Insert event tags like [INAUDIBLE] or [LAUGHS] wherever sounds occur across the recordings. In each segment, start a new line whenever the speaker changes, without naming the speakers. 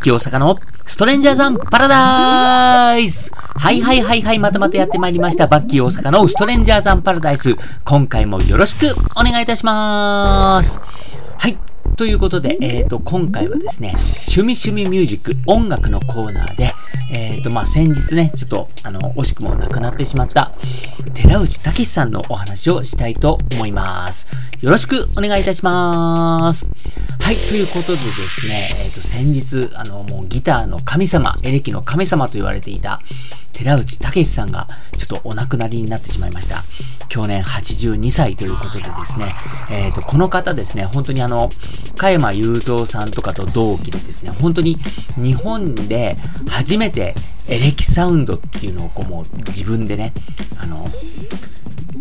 ッキー大阪のストレンジャーザンパラダイスはいはいはいはい、またまたやってまいりました。バッキー大阪のストレンジャーザンパラダイス。今回もよろしくお願いいたします。はい。ということで、えっ、ー、と、今回はですね、趣味趣味ミュージック音楽のコーナーで、えっ、ー、と、まあ、先日ね、ちょっと、あの、惜しくも亡くなってしまった、寺内武さんのお話をしたいと思います。よろしくお願いいたします。はい、ということでですね、えっ、ー、と、先日、あの、もうギターの神様、エレキの神様と言われていた、寺内武さんが、ちょっとお亡くなりになってしまいました。去年82歳ということでですね、えっ、ー、と、この方ですね、本当にあの、加山雄三さんとかと同期でですね、本当に日本で初めてエレキサウンドっていうのをこうもう自分でね、あの、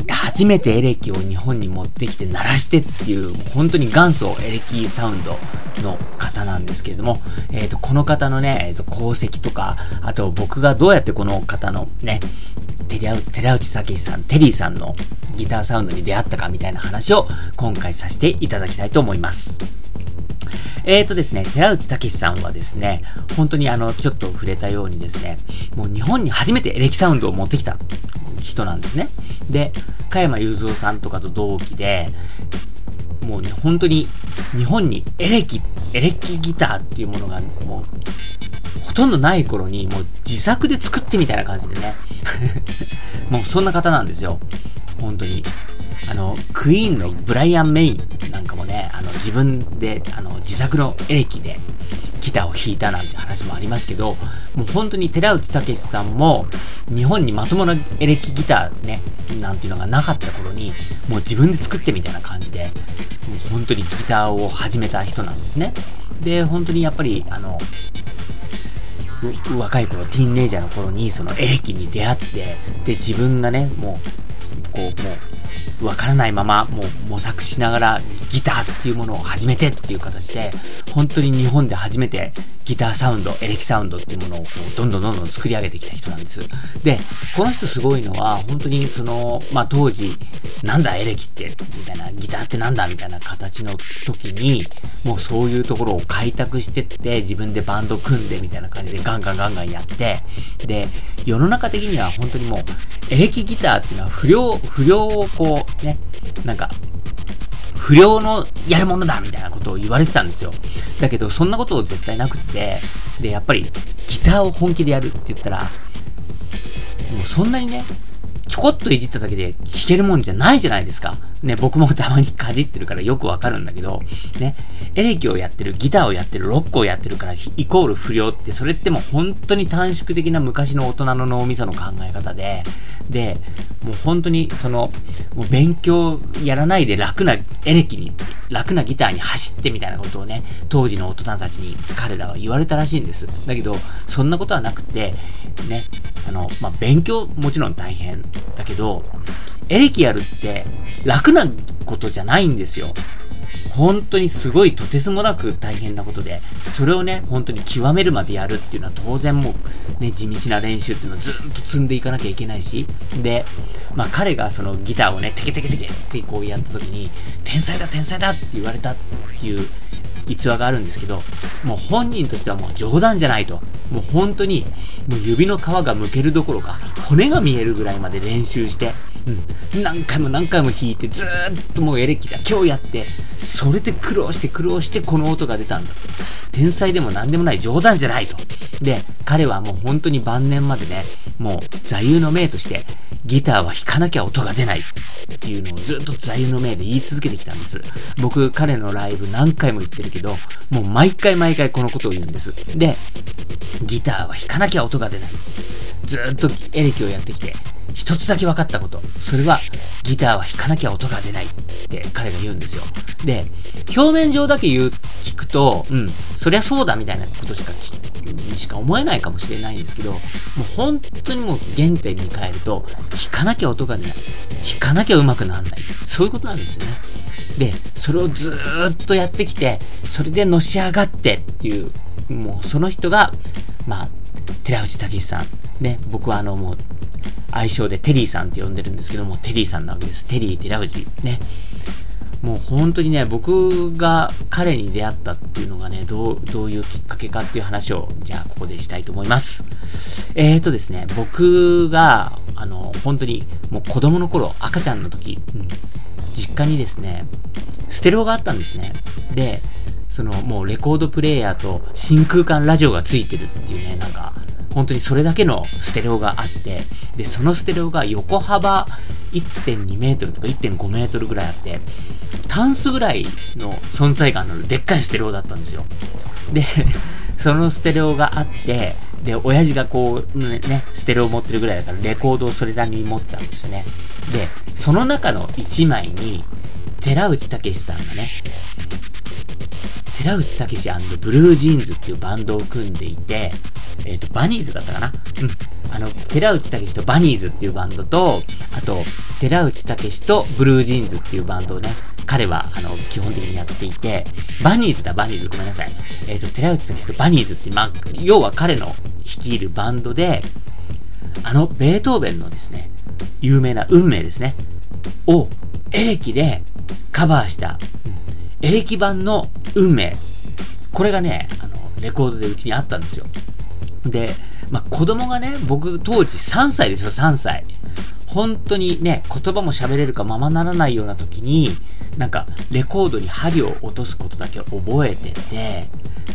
初めてエレキを日本に持ってきて鳴らしてっていう、本当に元祖エレキサウンドの方なんですけれども、えっ、ー、と、この方のね、えっ、ー、と、功績とか、あと僕がどうやってこの方のね、寺内武さん、テリーさんのギターサウンドに出会ったかみたいな話を今回させていただきたいと思います。えーとですね、寺内武さんはですね、本当にあの、ちょっと触れたようにですね、もう日本に初めてエレキサウンドを持ってきた人なんですね。で、加山雄三さんとかと同期で、もうね、本当に日本にエレキ、エレキギターっていうものがもう、ほとんどない頃にもう自作で作ってみたいな感じでね。[LAUGHS] もうそんな方なんですよ。本当に。あの、クイーンのブライアン・メインなんかもね、あの、自分で、あの、自作のエレキでギターを弾いたなんて話もありますけど、もう本当に寺内武さんも、日本にまともなエレキギターね、なんていうのがなかった頃に、もう自分で作ってみたいな感じで、もう本当にギターを始めた人なんですね。で、本当にやっぱり、あの、若い頃、ティーンネイジャーの頃に、そのエレキに出会って、で、自分がね、もう、こう、もう、わからないまま、もう模索しながらギターっていうものを始めてっていう形で、本当に日本で初めてギターサウンド、エレキサウンドっていうものをこうどんどんどんどん作り上げてきた人なんです。で、この人すごいのは、本当にその、まあ当時、なんだエレキって、みたいな、ギターってなんだみたいな形の時に、もうそういうところを開拓してって、自分でバンド組んでみたいな感じでガンガンガンガンやって、で、世の中的には本当にもう、エレキギターっていうのは不良、不良をこう、ね、なんか、不良のやるものだみたいなことを言われてたんですよ。だけど、そんなことを絶対なくって、で、やっぱり、ギターを本気でやるって言ったら、もうそんなにね、ちょこっといじっただけで弾けるもんじゃないじゃないですか。ね、僕もたまにかじってるからよくわかるんだけど、ね、エレキをやってる、ギターをやってる、ロックをやってるから、イコール不良って、それってもう本当に短縮的な昔の大人の脳みその考え方で、で、もう本当にその、もう勉強やらないで楽なエレキに、楽なギターに走ってみたいなことをね、当時の大人たちに彼らは言われたらしいんです。だけど、そんなことはなくて、ね、あの、まあ、勉強もちろん大変だけど、エレキやるって楽なことじゃないんですよ。本当にすごいとてつもなく大変なことで、それをね、本当に極めるまでやるっていうのは当然もう、ね、地道な練習っていうのをずっと積んでいかなきゃいけないし、で、まあ彼がそのギターをね、テケテケテケってこうやった時に、天才だ天才だって言われたっていう逸話があるんですけど、もう本人としてはもう冗談じゃないと。もう本当に、もう指の皮がむけるどころか、骨が見えるぐらいまで練習して、うん、何回も何回も弾いて、ずーっともうエレキだ、今日やって、それで苦労して苦労してこの音が出たんだ。天才でも何でもない冗談じゃないと。で、彼はもう本当に晩年までね、もう座右の銘として、ギターは弾かなきゃ音が出ないっていうのをずっと座右の銘で言い続けてきたんです。僕、彼のライブ何回も言ってるけど、もう毎回毎回このことを言うんです。で、ギターは弾かなきゃ音が出ない。ずっとエレキをやってきて、一つだけ分かったこと。それは、ギターは弾かなきゃ音が出ないって彼が言うんですよ。で、表面上だけ言う、聞くと、うん、そりゃそうだみたいなことしか、にしか思えないかもしれないんですけど、もう本当にもう原点に変えると、弾かなきゃ音が出ない。弾かなきゃ上手くならない。そういうことなんですよね。で、それをずーっとやってきて、それでのし上がってっていう、もうその人が、まあ、寺内武さん。ね、僕はあのもう、愛称でテリーさんって呼んでるんですけども、テリーさんなわけです。テリー、寺内。ね。もう本当にね、僕が彼に出会ったっていうのがね、どう、どういうきっかけかっていう話を、じゃあここでしたいと思います。えーとですね、僕が、あの、本当にもう子供の頃、赤ちゃんの時、うん、実家にですね、ステレオがあったんですね。で、そのもうレコードプレイヤーと真空管ラジオがついてるっていうね、なんか、本当にそれだけのステレオがあって、で、そのステレオが横幅1.2メートルとか1.5メートルぐらいあって、タンスぐらいの存在感のでっかいステレオだったんですよ。で、[LAUGHS] そのステレオがあって、で、親父がこう、ね、ステレオ持ってるぐらいだから、レコードをそれなりに持ってたんですよね。で、その中の1枚に、寺内武さんがね、寺内武ブルージーンズっていうバンドを組んでいて、えっ、ー、と、バニーズだったかな？うん。あの、寺内武とバニーズっていうバンドと、あと、寺内武とブルージーンズっていうバンドをね、彼は、あの、基本的にやっていて、バニーズだ、バニーズ、ごめんなさい。えっ、ー、と、寺内武とバニーズって、まあ、要は彼の率いるバンドで、あの、ベートーベンのですね、有名な運命ですね、を、エレキでカバーした、うん、エレキ版の運命。これがね、あの、レコードでうちにあったんですよ。で、まあ、子供がね、僕当時3歳ですよ、3歳。本当にね、言葉も喋れるかままならないような時に、なんか、レコードに針を落とすことだけ覚えてて、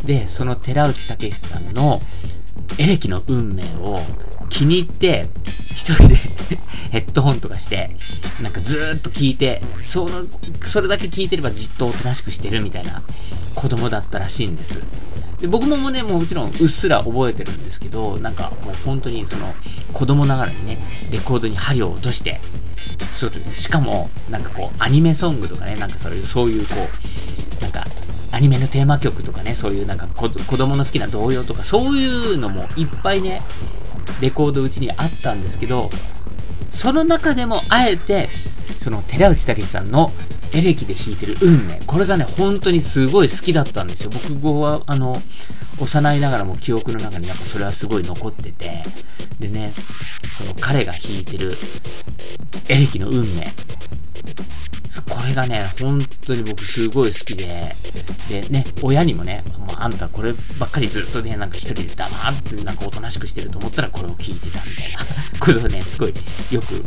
で、その寺内武さんのエレキの運命を気に入って、一人で [LAUGHS] ヘッドホンとかして、なんかずーっと聞いて、その、それだけ聞いてればじっとおとなしくしてるみたいな子供だったらしいんです。で僕もね、もうもちろんうっすら覚えてるんですけど、なんかもう本当にその子供ながらにね、レコードに針を落として、そうしかも、なんかこう、アニメソングとかね、なんかそういう、そういうこう、なんか、アニメのテーマ曲とかね、そういうなんか子供の好きな童謡とか、そういうのもいっぱいね、レコードうちにあったんですけど、その中でもあえて、その寺内武さんのエレキで弾いてる運命。これがね、本当にすごい好きだったんですよ。僕は、あの、幼いながらも記憶の中になんかそれはすごい残ってて、でね、その彼が弾いてるエレキの運命。れがね、本当に僕すごい好きで、でね、親にもね、もうあんたこればっかりずっとね、なんか一人で黙ってなんかおとなしくしてると思ったらこれを聞いてたみたいな [LAUGHS] ことをね、すごいよく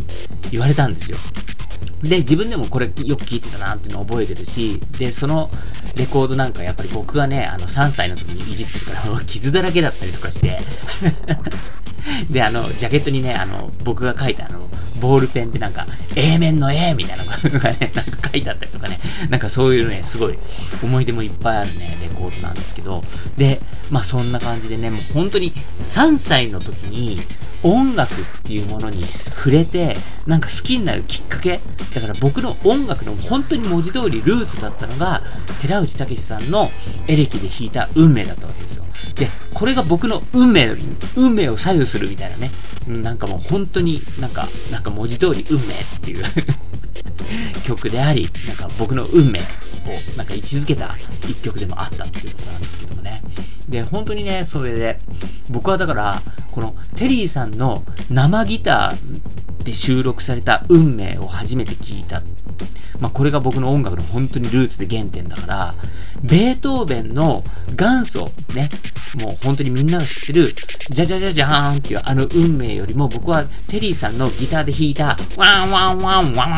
言われたんですよ。で、自分でもこれよく聞いてたなっていうのを覚えてるし、で、そのレコードなんかやっぱり僕がね、あの3歳の時にいじってるから [LAUGHS] 傷だらけだったりとかして [LAUGHS] で、あの、ジャケットにね、あの、僕が書いたあの、ボールペンでなんか、A 面の A みたいなことがね、なんか書いてあったりとかね、なんかそういうね、すごい思い出もいっぱいあるね、レコードなんですけど、で、まあそんな感じでね、もう本当に3歳の時に音楽っていうものに触れて、なんか好きになるきっかけ、だから僕の音楽の本当に文字通りルーツだったのが、寺内武さんのエレキで弾いた運命だったわけです。で、これが僕の運命、運命を左右するみたいなね。なんかもう本当になんか、なんか文字通り運命っていう [LAUGHS] 曲であり、なんか僕の運命をなんか位置づけた一曲でもあったっていうことなんですけどもね。で、本当にね、それで、僕はだから、このテリーさんの生ギターで収録された運命を初めて聞いた。まあ、これが僕の音楽の本当にルーツで原点だから、ベートーベンの元祖、ね、もう本当にみんなが知ってる、じゃじゃじゃじゃーんっていうあの運命よりも僕はテリーさんのギターで弾いた、ワンワンワンワン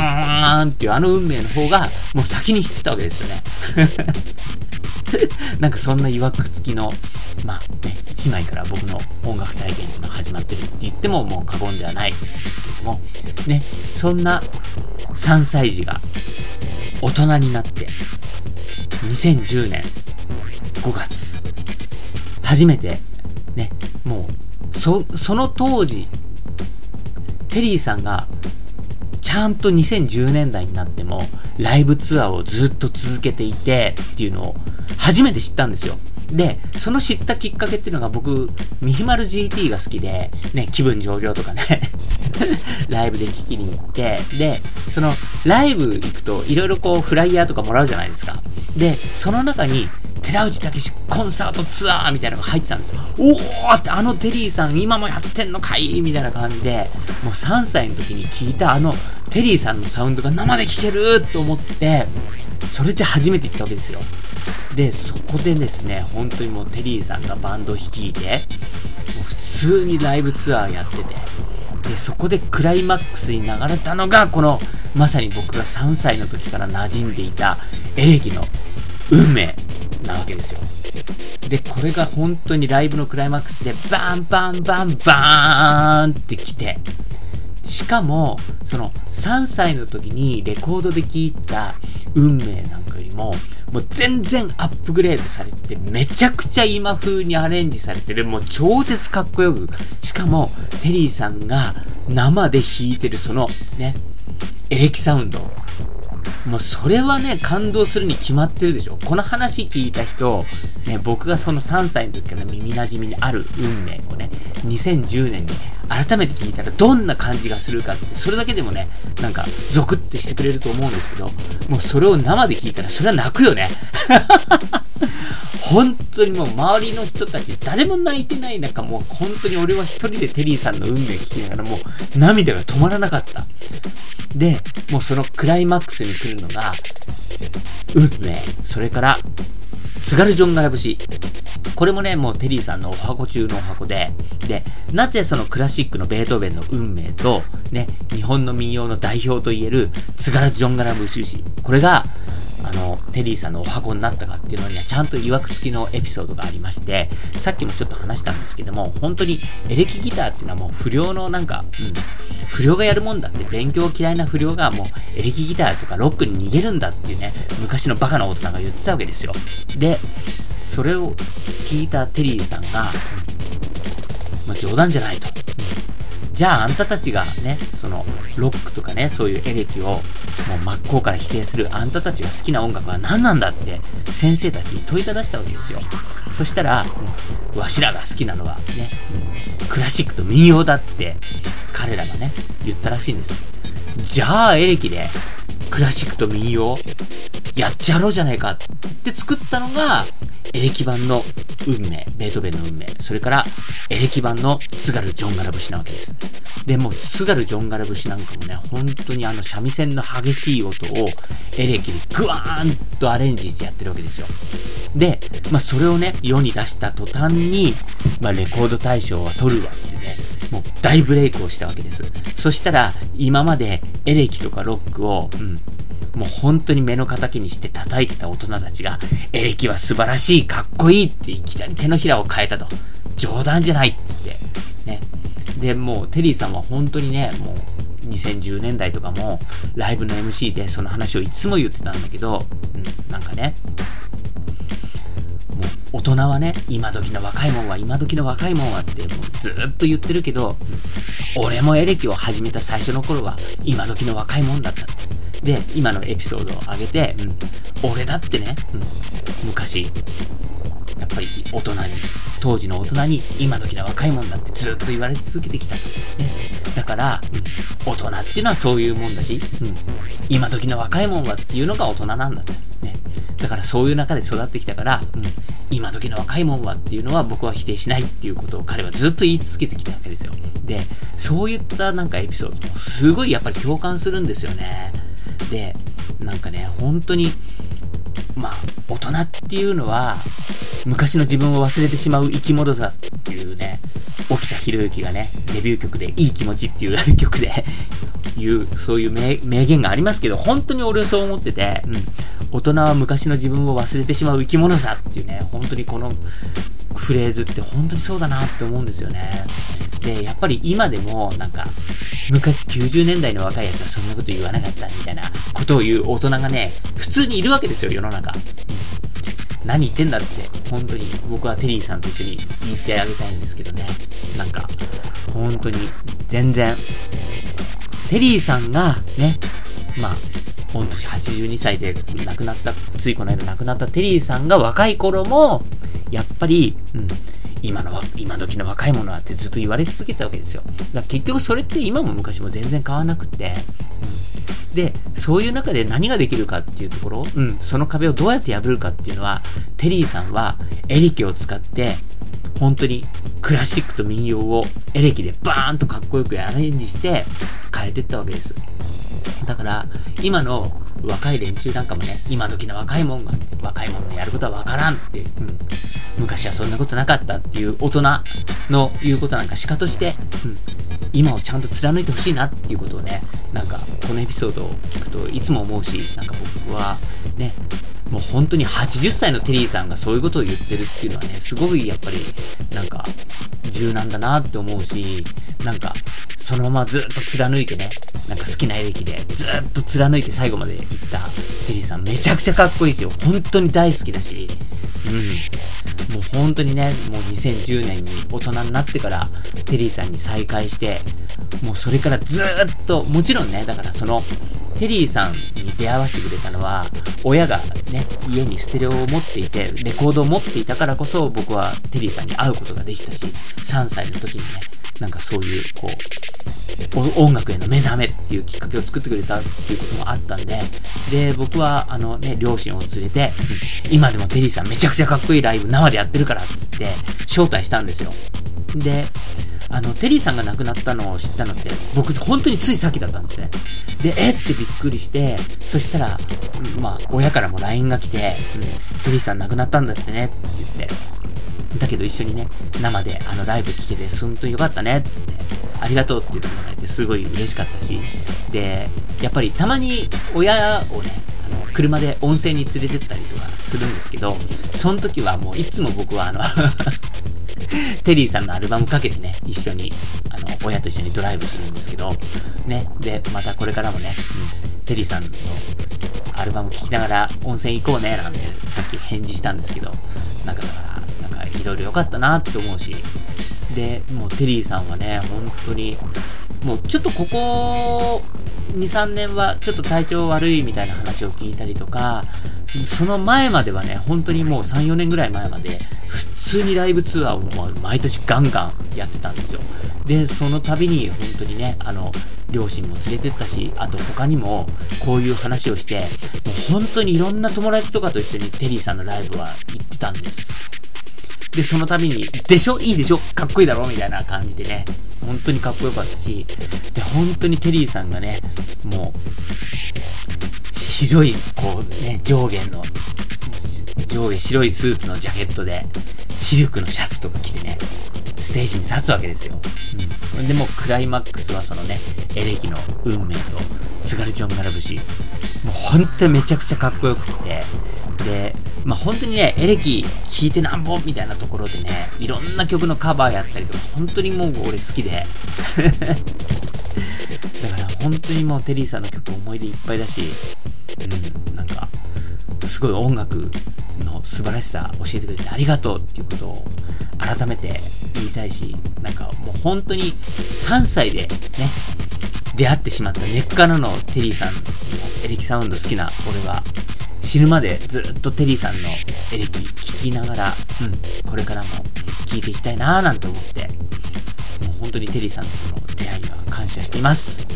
ワンっていうあの運命の方がもう先に知ってたわけですよね。[LAUGHS] なんかそんな曰く付きの、まあね、姉妹から僕の音楽体験が始まってるって言ってももう過言ではないですけども、ね、そんな3歳児が大人になって、2010年5月、初めて、ね、もう、そ、その当時、テリーさんが、ちゃんと2010年代になっても、ライブツアーをずっと続けていて、っていうのを、初めて知ったんですよ。で、その知ったきっかけっていうのが僕、ミヒマル GT が好きで、ね、気分上々とかね [LAUGHS] ライブで聴きに行って、で、その、ライブ行くと、いろいろこう、フライヤーとかもらうじゃないですか。で、その中に、寺内武コンサートツアーみたいなのが入ってたんですよ。おーってあのテリーさん今もやってんのかいみたいな感じで、もう3歳の時に聞いたあのテリーさんのサウンドが生で聴けると思って、それで初めて行ったわけですよ。で、そこでですね、本当にもうテリーさんがバンドを率いて、もう普通にライブツアーやってて、で、そこでクライマックスに流れたのが、この、まさに僕が3歳の時から馴染んでいたエレキの運命なわけですよ。で、これが本当にライブのクライマックスでバンバンバンバーンって来て、しかも、その3歳の時にレコードで聴いた運命なんかよりも、もう全然アップグレードされて、めちゃくちゃ今風にアレンジされてる、もう超絶かっこよく、しかも、テリーさんが生で弾いてるそのね、エレキサウンド。もうそれはね、感動するに決まってるでしょ。この話聞いた人、ね、僕がその3歳の時から耳馴染みにある運命をね、2010年に改めて聞いたらどんな感じがするかって、それだけでもね、なんか、ゾクってしてくれると思うんですけど、もうそれを生で聞いたら、それは泣くよね。[LAUGHS] 本当にもう周りの人たち誰も泣いてない中、もう本当に俺は一人でテリーさんの運命聞きながらもう涙が止まらなかった。で、もうそのクライマックスに来るのが、運命、それから、津軽ジョンガラ節。これもね、もうテリーさんのお箱中のお箱で、で、なぜそのクラシックのベートーベンの運命と、ね、日本の民謡の代表といえる津軽ジョンガラム節。これが、あの、テリーさんのお箱になったかっていうのにはちゃんと曰く付きのエピソードがありまして、さっきもちょっと話したんですけども、本当にエレキギターっていうのはもう不良のなんか、うん、不良がやるもんだって、勉強嫌いな不良がもうエレキギターとかロックに逃げるんだっていうね、昔のバカな大人が言ってたわけですよ。で、それを聞いたテリーさんが、まあ、冗談じゃないと。じゃああんたたちがね、その、ロックとかね、そういうエレキをもう真っ向から否定するあんたたちが好きな音楽は何なんだって先生たちに問いただしたわけですよ。そしたら、わしらが好きなのはね、クラシックと民謡だって彼らがね、言ったらしいんです。じゃあエレキでクラシックと民謡やってやろうじゃないかって言って作ったのが、エレキ版の運命、ベートーベンの運命、それからエレキ版の津軽ジョンガラ節なわけです。で、もう津軽ジョンガラ節なんかもね、本当にあの三味線の激しい音をエレキでグワーンとアレンジしてやってるわけですよ。で、まあそれをね、世に出した途端に、まあレコード大賞は取るわってね、もう大ブレイクをしたわけです。そしたら、今までエレキとかロックを、うん、もう本当に目の敵にして叩いてた大人たちが、エレキは素晴らしい、かっこいいっていきなり手のひらを変えたと。冗談じゃないっつって。ね。で、もうテリーさんは本当にね、もう2010年代とかもライブの MC でその話をいつも言ってたんだけど、うん、なんかね、大人はね、今時の若いもんは、今時の若いもんはって、もうずっと言ってるけど、俺もエレキを始めた最初の頃は、今時の若いもんだったって。で、今のエピソードを上げて、うん、俺だってね、うん、昔、やっぱり大人に、当時の大人に今時の若いもんだってずっと言われ続けてきた。ね、だから、うん、大人っていうのはそういうもんだし、うん、今時の若いもんはっていうのが大人なんだって。ね、だからそういう中で育ってきたから、うん、今時の若いもんはっていうのは僕は否定しないっていうことを彼はずっと言い続けてきたわけですよ。で、そういったなんかエピソードもすごいやっぱり共感するんですよね。で、なんかね、本当に、まあ、大人っていうのは、昔の自分を忘れてしまう生き物だっていうね、沖田博之がね、デビュー曲でいい気持ちっていう曲でいう、そういう名言がありますけど、本当に俺はそう思ってて、うん、大人は昔の自分を忘れてしまう生き物さっていうね、本当にこのフレーズって本当にそうだなって思うんですよね。で、やっぱり今でもなんか、昔90年代の若いやつはそんなこと言わなかったみたいなとを言う大人がね、普通にいるわけですよ、世の中。何言ってんだって、本当に僕はテリーさんと一緒に言ってあげたいんですけどね。なんか、本当に全然、テリーさんがね、まあ、御年82歳で亡くなった、ついこの間亡くなったテリーさんが若い頃も、やっぱり、うん、今の、今時の若い者はってずっと言われ続けたわけですよ。だから結局それって今も昔も全然変わらなくて、で、そういう中で何ができるかっていうところ、うん、その壁をどうやって破るかっていうのは、テリーさんはエレキを使って、本当にクラシックと民謡をエレキでバーンとかっこよくアレンジして変えていったわけです。だから、今の若い連中なんかもね、今時の若いもんが、若いもんのやることはわからんって、うん、昔はそんなことなかったっていう大人の言うことなんかしかとして、うん、今をちゃんと貫いてほしいなっていうことをね、このエピソードを聞くといつも思うし、なんか僕はね、もう本当に80歳のテリーさんがそういうことを言ってるっていうのはね、すごいやっぱり、なんか、柔軟だなって思うし、なんか、そのままずっと貫いてね、なんか好きなエレキでずっと貫いて最後まで行ったテリーさんめちゃくちゃかっこいいですよ。本当に大好きだし、うん。もう本当にね、もう2010年に大人になってからテリーさんに再会して、もうそれからずっと、もちろんね、だからその、テリーさんに出会わせてくれたのは、親がね、家にステレオを持っていて、レコードを持っていたからこそ、僕はテリーさんに会うことができたし、3歳の時にね、なんかそういう、こう、音楽への目覚めっていうきっかけを作ってくれたっていうこともあったんで、で、僕は、あのね、両親を連れて、今でもテリーさんめちゃくちゃかっこいいライブ生でやってるからっつって、招待したんですよ。で、あの、テリーさんが亡くなったのを知ったのって、僕、本当についさっきだったんですね。で、えっ？てびっくりして、そしたら、まあ、親からも LINE が来て、うん、テリーさん亡くなったんだってね、って言って、だけど一緒にね、生であのライブ聴けて、本当によかったねってって、ありがとうって言ってもらえて、すごい嬉しかったし、で、やっぱりたまに親をね、あの、車で温泉に連れてったりとかするんですけど、その時はもういつも僕はあの [LAUGHS] テリーさんのアルバムかけてね、一緒に、あの、親と一緒にドライブするんですけど、ね、で、またこれからもね、うん、テリーさんのアルバム聴きながら温泉行こうね、なんてさっき返事したんですけど、なんかだから、いろいろ良かったなって思うし、で、もうテリーさんはね、本当に、もうちょっとここ2、3年はちょっと体調悪いみたいな話を聞いたりとか、その前まではね、本当にもう3、4年ぐらい前まで、普通にライブツアーを毎年ガンガンやってたんですよ。で、その度に本当にね、あの、両親も連れてったし、あと他にもこういう話をして、もう本当にいろんな友達とかと一緒にテリーさんのライブは行ってたんです。で、その度に、でしょ？いいでしょ？かっこいいだろ？みたいな感じでね、本当にかっこよかったし、で、本当にテリーさんがね、もう、白い、こうね、上下の、上下白いスーツのジャケットで、シルクのシャツとか着てね、ステージに立つわけですよ。うん。でも、クライマックスはそのね、エレキの運命と、津軽町並ぶし、もう本当にめちゃくちゃかっこよくて、で、まあ、本当にね、エレキ弾いてなんぼみたいなところでね、いろんな曲のカバーやったりとか、本当にもう俺好きで。[LAUGHS] だから本当にもうテリーさんの曲思い出いっぱいだし、うん、なんか、すごい音楽の素晴らしさ教えてくれてありがとうっていうことを改めて言いたいし、なんかもう本当に3歳でね、出会ってしまった根っからのテリーさんエレキサウンド好きな俺は、死ぬまでずっとテリーさんのエレキ聴きながら、うん、これからも聴いていきたいなーなんて思って、もう本当にテリーさんとの出会いには感謝しています。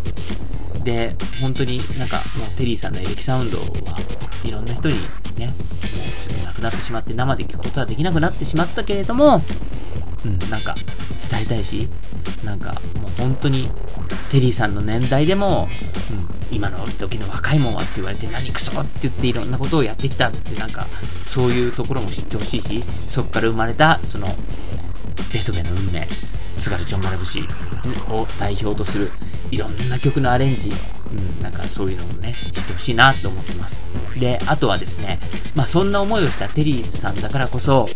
で、本当になんかもうテリーさんのエレキサウンドはいろんな人にね、もうちょっと亡くなってしまって生で聴くことはできなくなってしまったけれども、うん、なんか伝えたいし、なんかもう本当にテリーさんの年代でも、うん、今の時の若いもんはって言われて何クソって言っていろんなことをやってきたってなんかそういうところも知ってほしいし、そこから生まれたそのベートーベンの運命、津軽町丸節を代表とするいろんな曲のアレンジ、うん、なんかそういうのもね、知ってほしいなと思ってます。で、あとはですね、まあそんな思いをしたテリーさんだからこそ、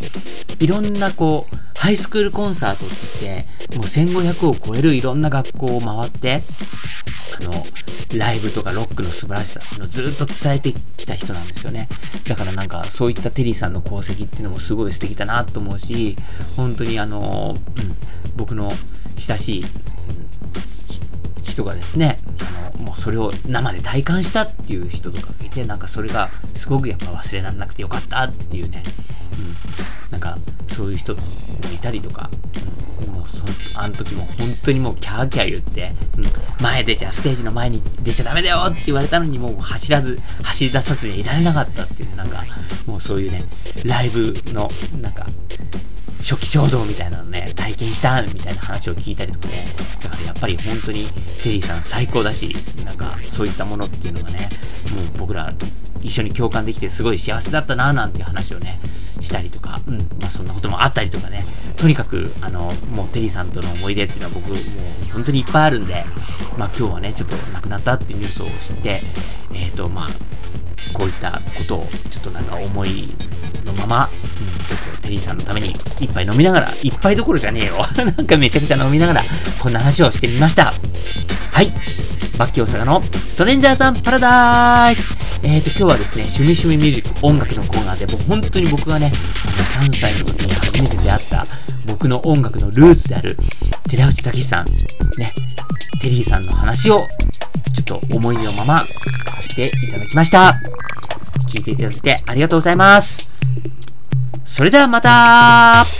いろんなこう、ハイスクールコンサートって言って、もう1500を超えるいろんな学校を回って、あの、ライブとかロックの素晴らしさっていうのをずっと伝えてきた人なんですよね。だからなんかそういったテリーさんの功績っていうのもすごい素敵だなと思うし、本当にあの、うん、僕の親しい、人がですね、あの、もうそれを生で体感したっていう人とかいて、なんかそれがすごくやっぱ忘れられなくてよかったっていうね、うん、なんかそういう人もいたりとか、うん、もうそあの時も本当にもうキャーキャー言って、うん、前出ちゃ、ステージの前に出ちゃダメだよって言われたのにもう走らず、走り出さずにいられなかったっていう、ね、なんか、もうそういうね、ライブの、なんか、初期衝動みたいなのね、体験したみたいな話を聞いたりとかね、だからやっぱり本当にテリーさん最高だし、なんかそういったものっていうのがね、もう僕ら一緒に共感できてすごい幸せだったななんていう話をね、したりとか、うん、まあそんなこともあったりとかね、とにかく、あの、もうテリーさんとの思い出っていうのは僕、もう本当にいっぱいあるんで、まあ今日はね、ちょっと亡くなったっていうニュースを知って、えっ、ー、と、まあ、こういったことをちょっとなんか思いのまま、テリーさんのために一杯飲みながら、一杯どころじゃねえよ。[LAUGHS] なんかめちゃくちゃ飲みながら、こんな話をしてみました。はい。バッキー大阪のストレンジャーザンパラダイスえーと、今日はですね、趣味趣味ミュージック音楽のコーナーで、もう本当に僕がね、あの3歳の時に初めて出会った僕の音楽のルーツである、寺内武さん、ね、テリーさんの話を、ちょっと思い出のままさせていただきました。聞いていただいてありがとうございます。それではまた。